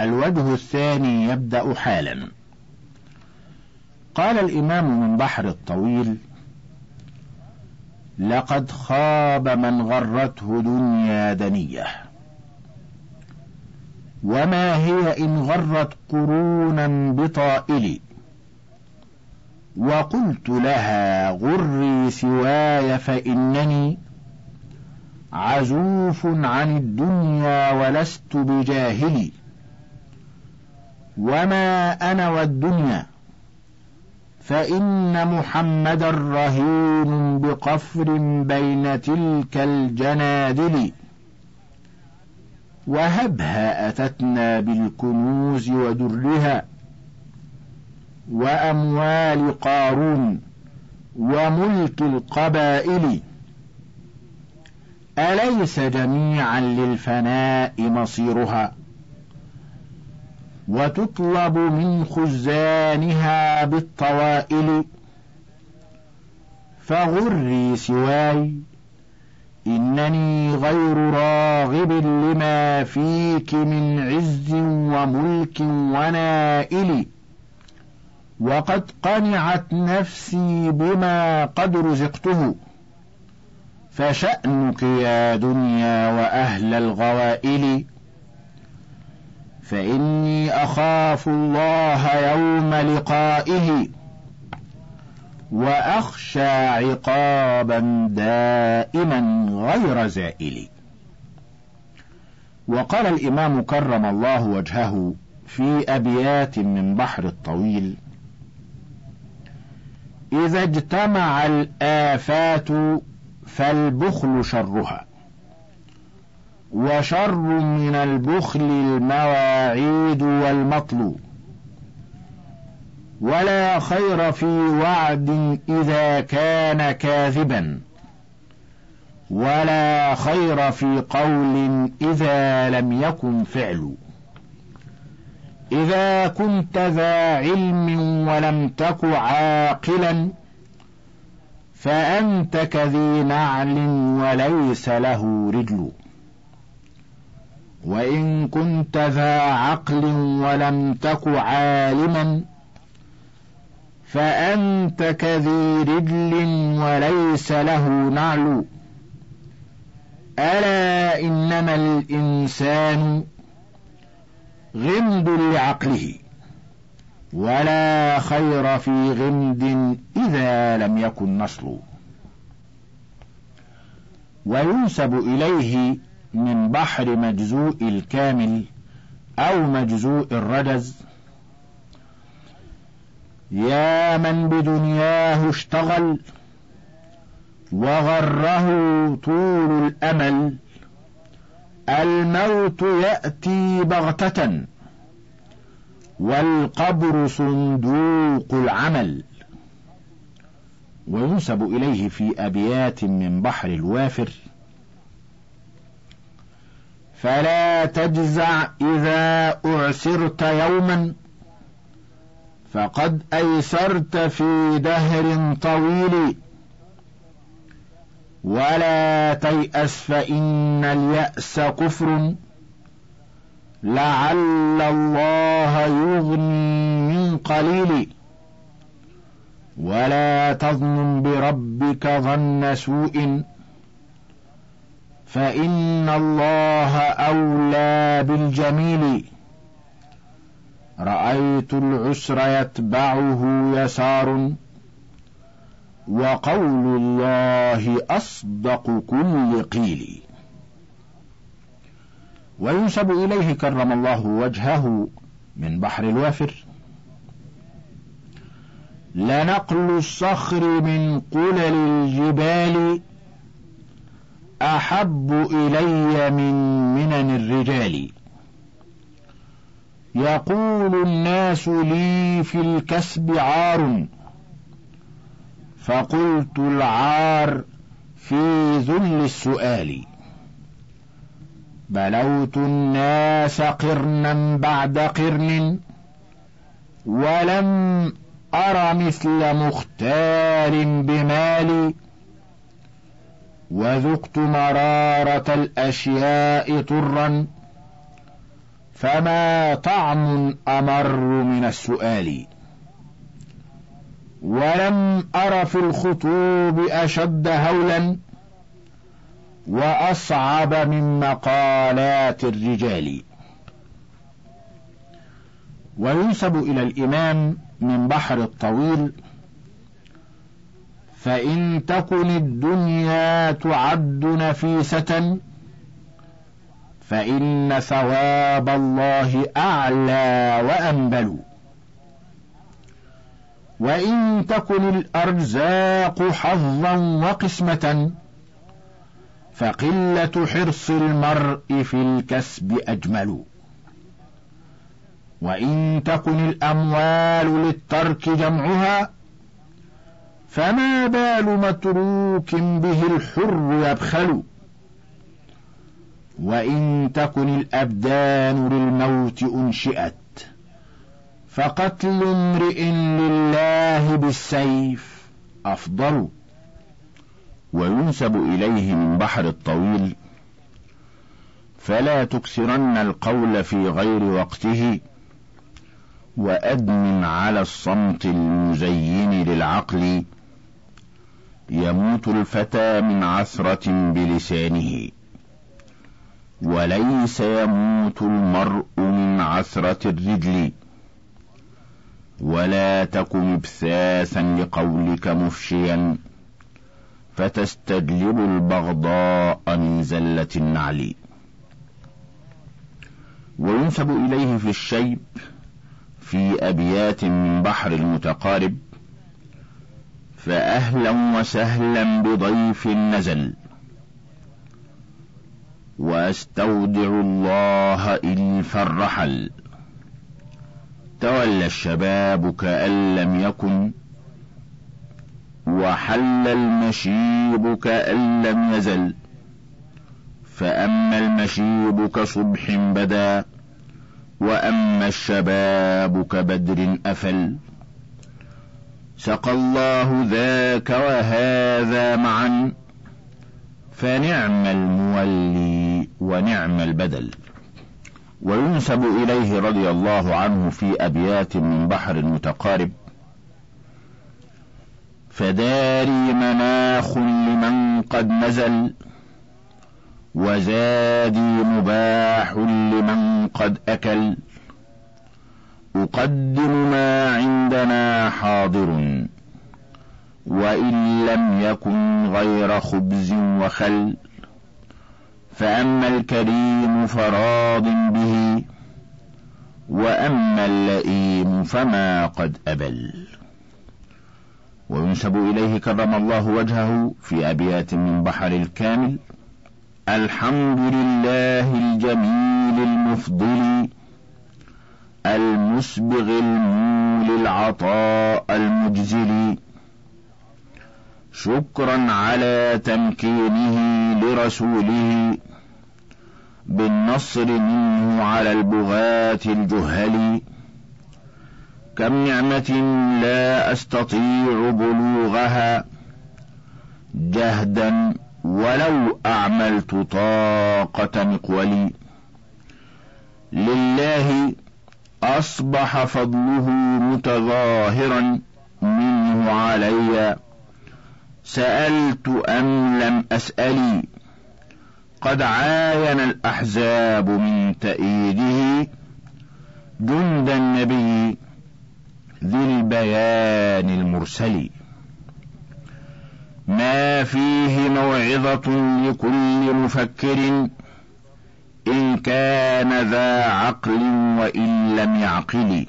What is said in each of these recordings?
الوجه الثاني يبدأ حالا. قال الإمام من بحر الطويل لقد خاب من غرته دنيا دنية وما هي إن غرت قرونا بطائل وقلت لها غري سواي فإنني عزوف عن الدنيا ولست بجاهل وما أنا والدنيا فإن محمدا رهين بقفر بين تلك الجنادل وهبها أتتنا بالكنوز ودرها وأموال قارون وملك القبائل أليس جميعا للفناء مصيرها وتطلب من خزانها بالطوائل. فغري سواي إنني غير راغب لما فيك من عز وملك ونائل. وقد قنعت نفسي بما قد رزقته. فشأنك يا دنيا وأهل الغوائل. فإني أخاف الله يوم لقائه وأخشى عقابا دائما غير زائل. وقال الإمام كرم الله وجهه في أبيات من بحر الطويل إذا اجتمع الآفات فالبخل شرها وشر من البخل المواعيد والمطل ولا خير في وعد إذا كان كاذبا. ولا خير في قول إذا لم يكن فعل. إذا كنت ذا علم ولم تك عاقلا فأنت كذي نعل وليس له رجل. وإن كنت ذا عقل ولم تك عالما فأنت كذي رجل وليس له نعل. ألا إنما الإنسان غمد لعقله ولا خير في غمد إذا لم يكن نصل وينسب إليه من بحر مجزوء الكامل أو مجزوء الرجز يا من بدنياه اشتغل وغره طول الأمل. الموت يأتي بغتة والقبر صندوق العمل. وينسب إليه في أبيات من بحر الوافر. فلا تجزع إذا أعسرت يوما. فقد أيسرت في دهر طويل. ولا تيأس فإن اليأس كفر. لعل الله يغني من قليل. ولا تظن بربك ظن سوء. فإن الله أولى بالجميل. رأيت العسر يتبعه يسار. وقول الله أصدق كل قيل. وينسب إليه كرم الله وجهه من بحر الوافر. لنقل الصخر من قلل الجبال. أحب إلي من منن الرجال. يقول الناس لي في الكسب عار. فقلت العار في ذل السؤال. بلوت الناس قرنا بعد قرن. ولم أر مثل مختار بمالي. وذقت مرارة الأشياء طرا فما طعم أمر من السؤال. ولم أر في الخطوب أشد هولا وأصعب من مقالات الرجال. وينسب إلى الإمام من بحر الطويل فإن تكن الدنيا تعد نفيسة فإن ثواب الله أعلى وأنبل. وإن تكن الأرزاق حظا وقسمة فقلة حرص المرء في الكسب أجمل. وإن تكن الأموال للترك جمعها فما بال متروك به الحر يبخل. وإن تكن الأبدان للموت أنشئت فقتل امرئ لله بالسيف أفضل. وينسب إليه من بحر الطويل فلا تكثرن القول في غير وقته. وأدم على الصمت المزين للعقل. يموت الفتى من عثرة بلسانه. وليس يموت المرء من عثرة الرجل. ولا تك مبثاثا لقولك مفشيا. فتستجلب البغضاء من زلة النعل. وينسب إليه في الشيب في أبيات من بحر المتقارب. فأهلا وسهلا بضيف نزل وأستودع الله إلف الرحل تولى الشباب كأن لم يكن. وحل المشيب كأن لم يزل. فأما المشيب كصبح بدا. وأما الشباب كبدر أفل. سقى الله ذاك وهذا معا فنعم المولي ونعم البدل وينسب إليه رضي الله عنه في أبيات من بحر المتقارب فداري مناخ لمن قد نزل وزادي مباح لمن قد أكل أقدم ما عندنا حاضر. وإن لم يكن غير خبز وخل فأما الكريم فراض به وأما اللئيم فما قد أبل. وينسب إليه كرم الله وجهه في أبيات من بحر الكامل. الحمد لله الجميل المفضل. المسبغ المول العطاء المجزل. شكرا على تمكينه لرسوله بالنصر منه على البغاة الجهل. كم نعمة لا أستطيع بلوغها جهدا ولو أعملت طاقة مقولي. لله أصبح فضله متظاهرا منه علي. سألت أم لم أسألي. قد عاين الأحزاب من تأييده. جند النبي ذي البيان المرسل. ما فيه موعظة لكل مفكر. إن كان ذا عقل وإن لم يعقل.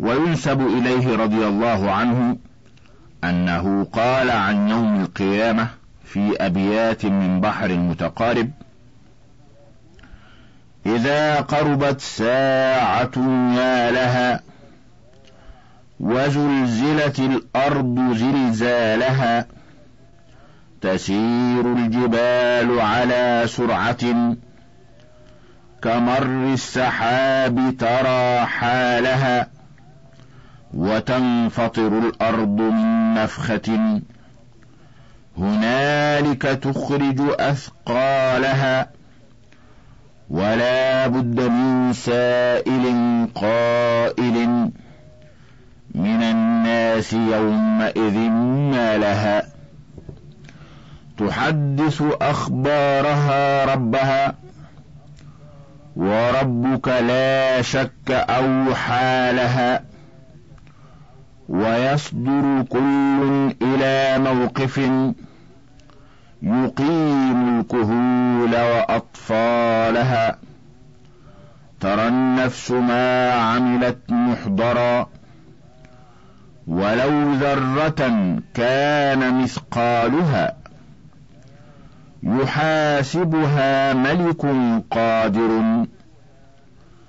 وينسب إليه رضي الله عنه أنه قال عن يوم القيامة في أبيات من بحر متقارب إذا قربت ساعة يا لها وزلزلت الأرض زلزالها تسير الجبال على سرعة كمر السحاب ترى حالها وتنفطر الأرض من نفخة. هنالك تخرج أثقالها. ولا بد من سائل قائل من الناس يومئذ ما لها. تحدث أخبارها ربها وربك لا شك أوحى لها ويصدر كل إلى موقف يقيم الكهول وأطفالها ترى النفس ما عملت محضرا ولو ذرة كان مثقالها يحاسبها ملك قادر.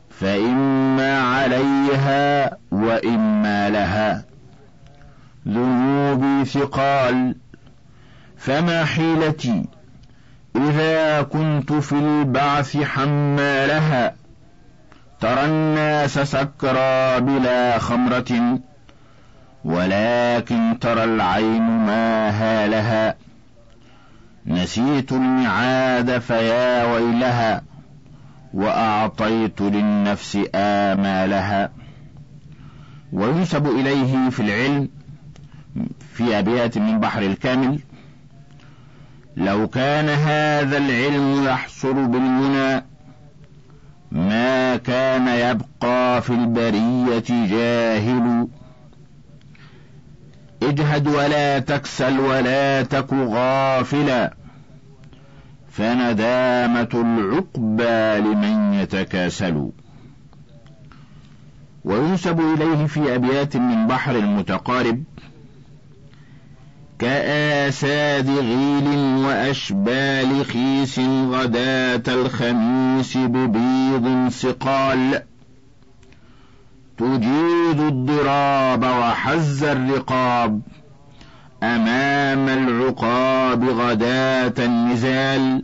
فإما عليها وإما لها. ذنوبي ثقال. فما حيلتي؟ إذا كنت في البعث حمالها. ترى الناس سكرى بلا خمرة. ولكن ترى العين ما هالها نسيت الميعاد فيا ويلها وأعطيت للنفس آمالها. وينسب إليه في العلم في أبيات من بحر الكامل. لو كان هذا العلم يحصر بالمنى ما كان يبقى في البرية جاهل. اجهد ولا تكسل ولا تك غافلا فندامة العقبى لمن يتكاسل. وينسب إليه في أبيات من بحر المتقارب كآساد غيل وأشبال خيس غداة الخميس ببيض سقال. تجيد الضراب وحز الرقاب. أمام العقاب غداة النزال.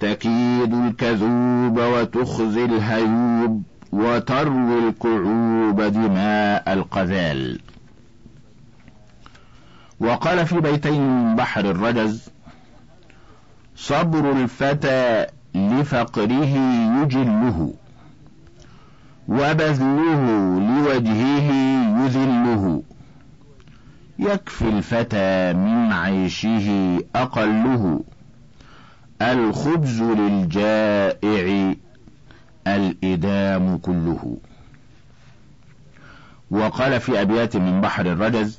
تكيد الكذوب وتخزي الهيوب وتروي الكعوب دماء القذال. وقال في بيتين من بحر الرجز صبر الفتى لفقره يجله. وبذله لوجهه يذله. يكفي الفتى من عيشه أقله. الخبز للجائع الإدام كله. وقال في أبيات من بحر الرجز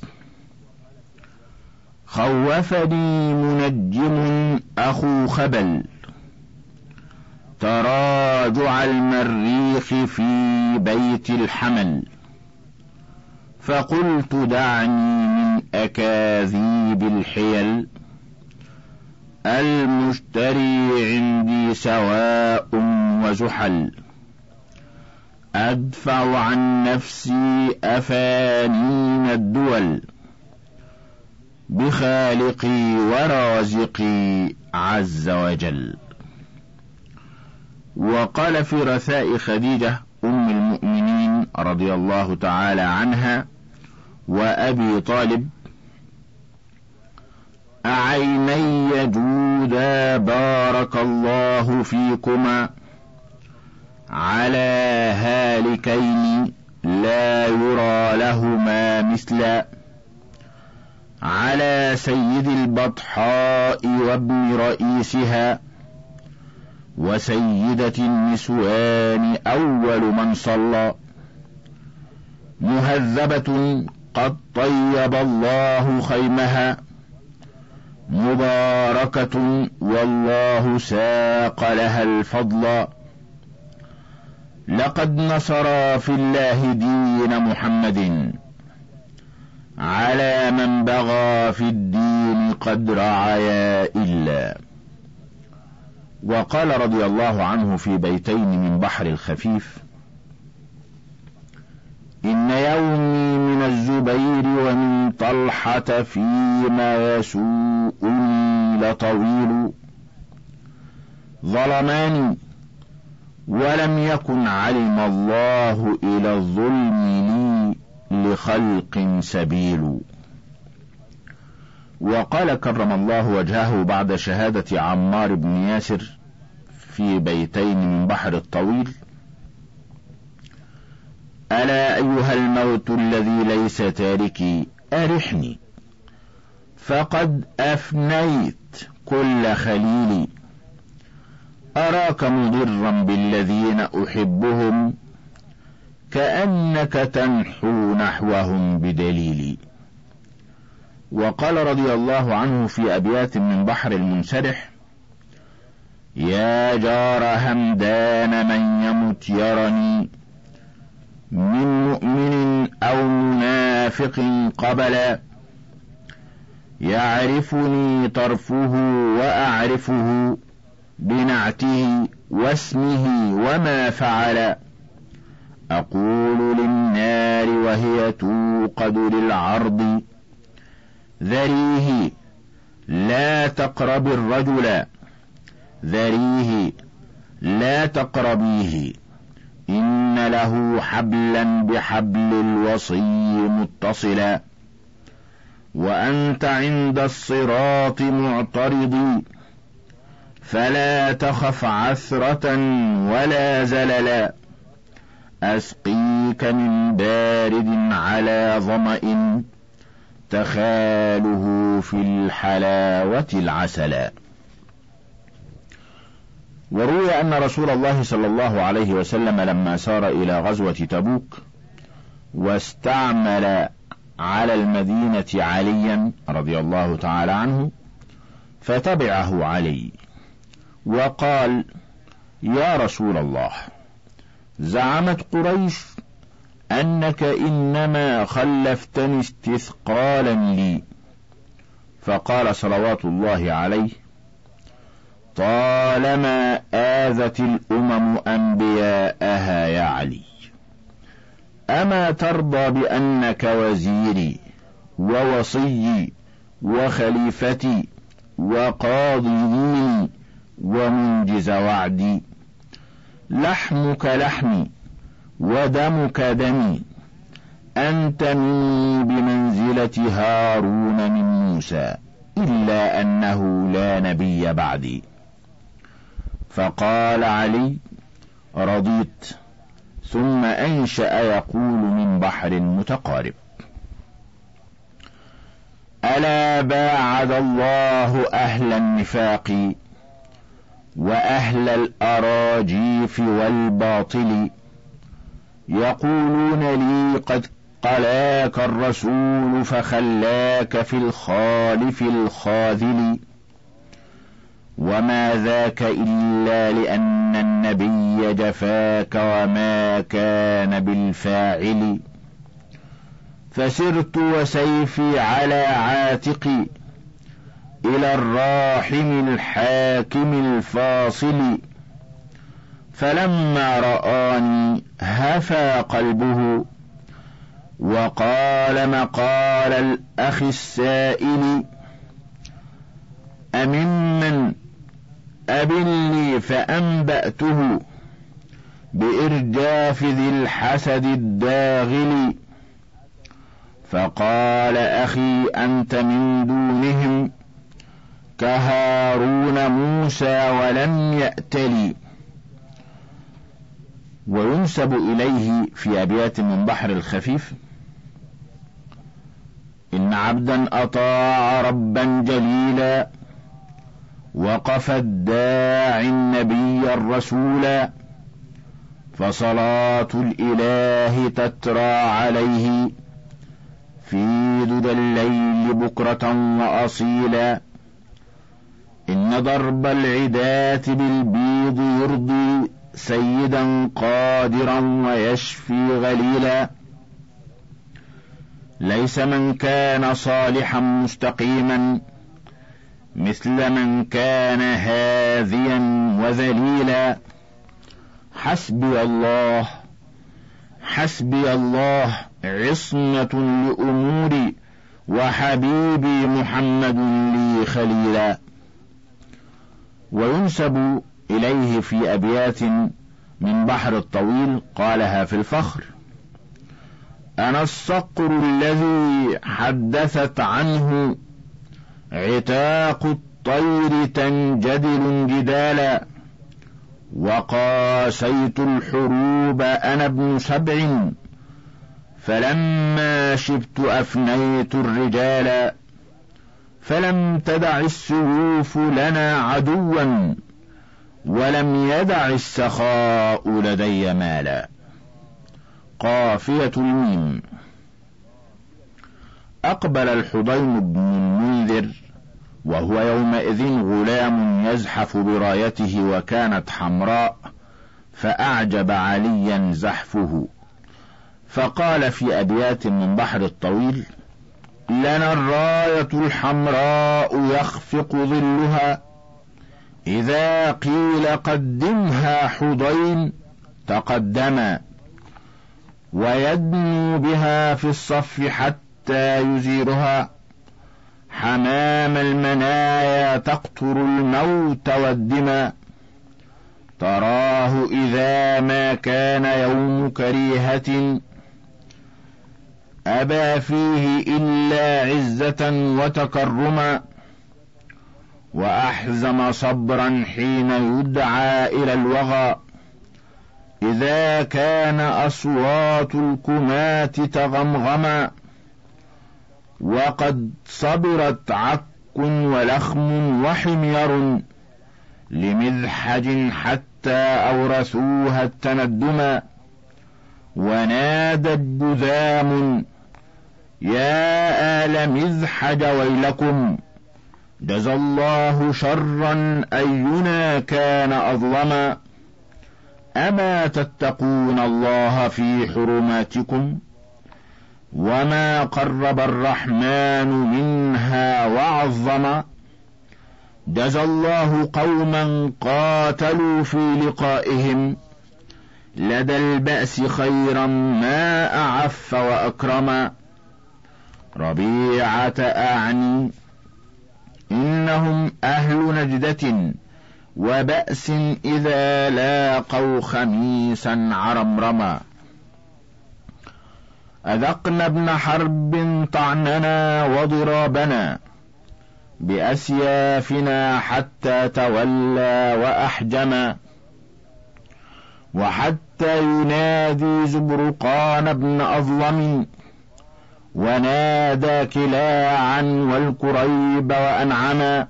خوفني منجم أخو خبل. تراجع المريخ في بيت الحمل. فقلت دعني من أكاذيب الحيل. المشتري عندي سواء وزحل. أدفع عن نفسي أفانين الدول. بخالقي ورازقي عز وجل. وقال في رثاء خديجة أم المؤمنين رضي الله تعالى عنها وأبي طالب أعيني جودا بارك الله فيكما على هالكين لا يرى لهما مثلا على سيد البطحاء وابن رئيسها وسيدة النسوان أول من صلى. مهذبة قد طيب الله خيمها. مباركة والله ساق لها الفضل. لقد نصر في الله دين محمد. على من بغى في الدين قدر عياء الله. وقال رضي الله عنه في بيتين من بحر الخفيف إن يومي من الزبير ومن طلحة فيما يسوءني لطويل ظلماني ولم يكن علم الله إلى الظلم لي لخلق سبيل. وقال كرم الله وجهه بعد شهادة عمار بن ياسر في بيتين من بحر الطويل. ألا أيها الموت الذي ليس تاركي أرحني. فقد أفنيت كل خليلي. أراك مضرا بالذين أحبهم كأنك تنحو نحوهم بدليلي. وقال رضي الله عنه في أبيات من بحر المنسرح يا جار همدان من يمت يرني من مؤمن أو منافق قبلا يعرفني طرفه وأعرفه بنعته واسمه وما فعل أقول للنار وهي توقد للعرض. ذريه لا تقرب الرجل. ذريه لا تقربيه. إن له حبلا بحبل الوصي متصلا. وأنت عند الصراط معترض. فلا تخف عثرة ولا زللا أسقيك من بارد على ظمأ. تخاله في الحلاوة العسلا وروي أن رسول الله صلى الله عليه وسلم لما سار إلى غزوة تبوك واستعمل على المدينة عليا رضي الله تعالى عنه فتبعه علي. وقال يا رسول الله زعمت قريش أنك إنما خلفتني استثقالا لي. فقال صلوات الله عليه طالما آذت الأمم أنبياءها يا علي أما ترضى بأنك وزيري ووصيي وخليفتي وقاضي ديني ومنجز وعدي لحمك لحمي ودمك دمي. أنت مني بمنزلة هارون من موسى إلا أنه لا نبي بعدي. فقال علي رضيت. ثم أنشأ يقول من بحر متقارب. ألا باعد الله أهل النفاق وأهل الأراجيف والباطل يقولون لي قد قلاك الرسول فخلاك في الخالف الخاذل. وما ذاك إلا لأن النبي جفاك وما كان بالفاعل. فسرت وسيفي على عاتقي إلى الراحم الحاكم الفاصل. فلما رآني هفى قلبه وقال مقال الأخ السائل أممن أبني فأنبأته بإرجاف ذي الحسد الداغل. فقال أخي أنت من دونهم كهارون موسى ولم يأتلي. وينسب إليه في أبيات من بحر الخفيف إن عبدا أطاع ربا جليلا وقف الداعي النبي الرسول فصلاة الإله تترى عليه في دد الليل بكرة وأصيلا إن ضرب العداة بالبيض يرضي سيدا قادرا ويشفي غليلا. ليس من كان صالحا مستقيما مثل من كان هاذيا وذليلا. حسبي الله حسبي الله عصمة لأموري وحبيبي محمد لي خليلا. وينسب إليه في أبيات من بحر الطويل قالها في الفخر. أنا الصقر الذي حدثت عنه عتاق الطير تنجدل جدالا وقاسيت الحروب أنا ابن سبع فلما شبت أفنيت الرجال فلم تدع السيوف لنا عدوا. ولم يدع السخاء لدي مالا. قافية الميم أقبل الحضين بن المنذر وهو يومئذ غلام يزحف برايته وكانت حمراء فأعجب عليا زحفه. فقال في أبيات من بحر الطويل لنا الراية الحمراء يخفق ظلها إذا قيل قدمها حضين تقدما ويدنو بها في الصف حتى يزيرها. حمام المنايا تقطر الموت والدماء تراه إذا ما كان يوم كريهة. أبى فيه إلا عزة وتكرما. وأحزم صبرا حين يدعى إلى الوغى. إذا كان أصوات الكمات تغمغما وقد صبرت عك ولخم وحمير لمذحج حتى أورثوها التندما. ونادت جذام يا آل مزحج ويلكم جزى الله شرا أينا كان أظلما. أما تتقون الله في حرماتكم؟ وما قرب الرحمن منها وعظما. جزى الله قوما قاتلوا في لقائهم. لدى البأس خيرا ما أعف وأكرما. ربيعة أعني إنهم أهل نجدة وبأس إذا لاقوا خميسا عرمرما. أذقنا ابن حرب طعننا وضرابنا بأسيافنا حتى تولى وأحجما. وحتى ينادي زبرقان ابن أظلم ونادى كلاعا والكريب وأنعما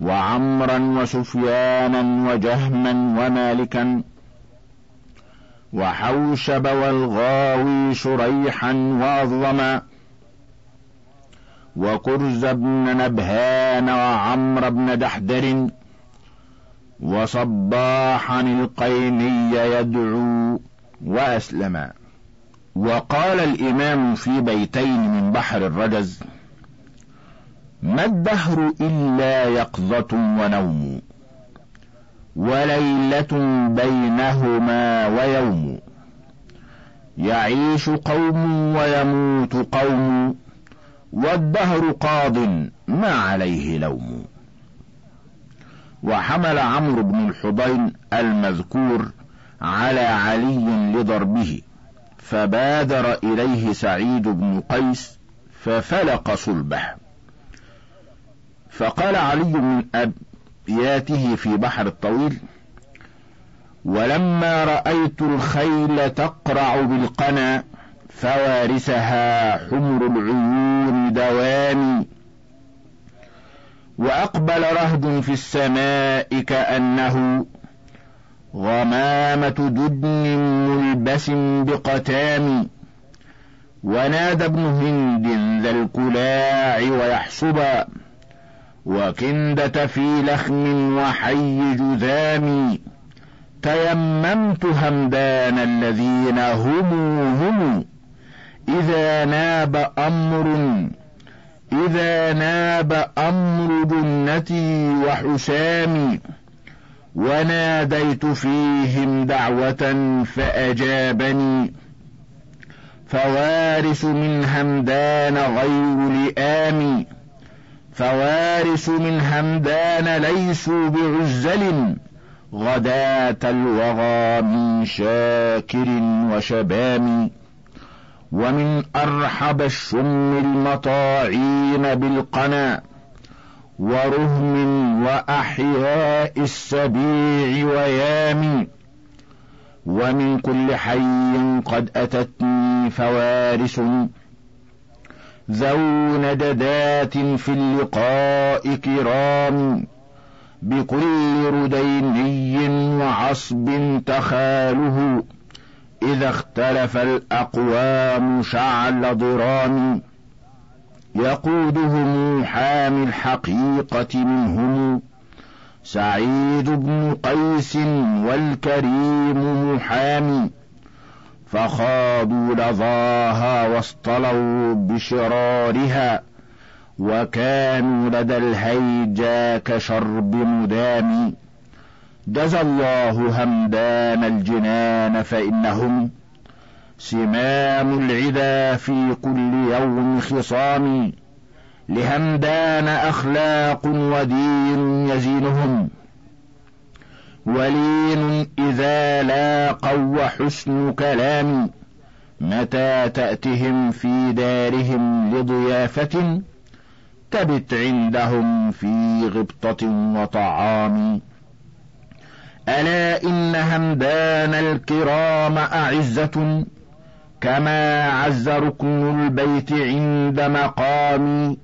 وعمرا وسفيانا وجهما ومالكا وحوشب والغاوي شريحا وأظلما وكرز بن نبهان وعمر بن دحدر وصباحا القيني يدعو وأسلما. وقال الإمام في بيتين من بحر الرجز ما الدهر إلا يقظة ونوم وليلة بينهما ويوم يعيش قوم ويموت قوم والدهر قاض ما عليه لوم. وحمل عمرو بن الحضين المذكور على علي لضربه. فبادر إليه سعيد بن قيس ففلق صلبه. فقال علي من أبياته في بحر الطويل ولما رأيت الخيل تقرع بالقنا فوارسها حمر العيون دوامي وأقبل رهد في السماء كأنه غمامة ددن ملبس بقتام. ونادى ابن هند ذا الكلاع ويحسبا وكندة في لخم وحي جذام. تيممت همدان الذين هم هم. إذا ناب أمر إذا ناب أمر جنتي وحسامي. وناديت فيهم دعوة فأجابني. فوارث من همدان غير لئام. فوارث من همدان ليسوا بعزل. غداة الوغى من شاكر وشبام. ومن أرحب الشم المطاعين بالقنا. ورهم وأحياء السبيع ويام ومن كل حي قد أتتني فوارس. ذو نددات في اللقاء كرام بكل رديني وعصب تخاله. إذا اختلف الأقوام شعل ضرام يقودهم حامي الحقيقة منهم. سعيد بن قيس والكريم محامي. فخاضوا لظاها واصطلوا بشرارها. وكانوا لدى الهيجا كشرب مدام جزى الله همدان الجنان فإنهم سمام العدا في كل يوم خصام لهمدان أخلاق ودين يزينهم. ولين إذا لاقوا وحسن كلام متى تأتهم في دارهم لضيافة تبت عندهم في غبطة وطعام. ألا إن همدان الكرام أعزة؟ كما عز ركن البيت عند مقام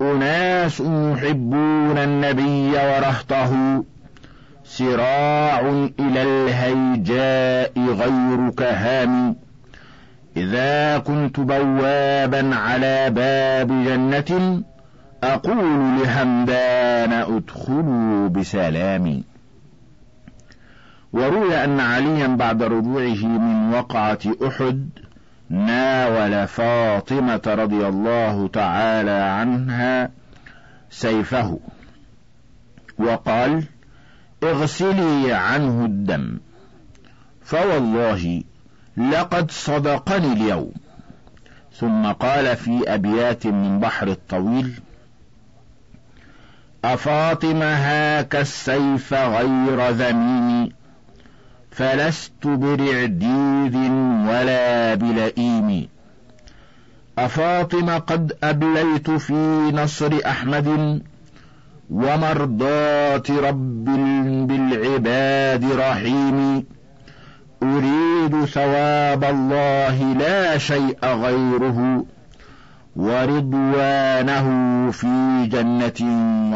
أناس يحبون النبي ورهطه. سراع إلى الهيجاء غير كهام إذا كنت بوابا على باب جنة أقول لهمدان ادخلوا بسلام وروي أن عليا بعد رجوعه من وقعة أحد ناول فاطمة رضي الله تعالى عنها سيفه وقال اغسلي عنه الدم فوالله لقد صدقني اليوم. ثم قال في أبيات من بحر الطويل أفاطمة هاك السيف غير ذميم؟ فلست برعديد ولا بلئيم. أفاطم قد أبليت في نصر أحمد ومرضاة رب بالعباد رحيم. أريد ثواب الله لا شيء غيره ورضوانه في جنة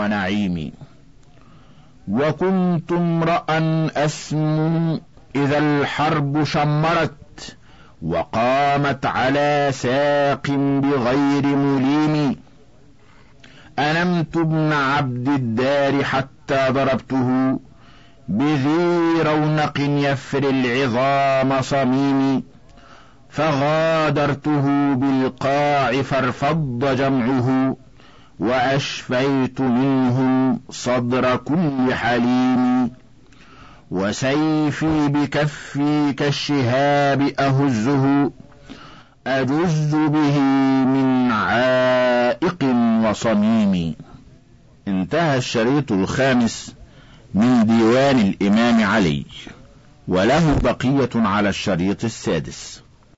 ونعيم. وكنت امرأ أسمو إذا الحرب شمرت وقامت على ساق بغير مليم. أنمت ابن عبد الدار حتى ضربته؟ بذي رونق يفر العظام صميم. فغادرته بالقاع فارفض جمعه وأشفيت منهم صدر كل حليم. وسيفي بكفي كالشهاب أهزه أجز به من عائق وصميم. انتهى الشريط الخامس من ديوان الإمام علي وله بقية على الشريط السادس.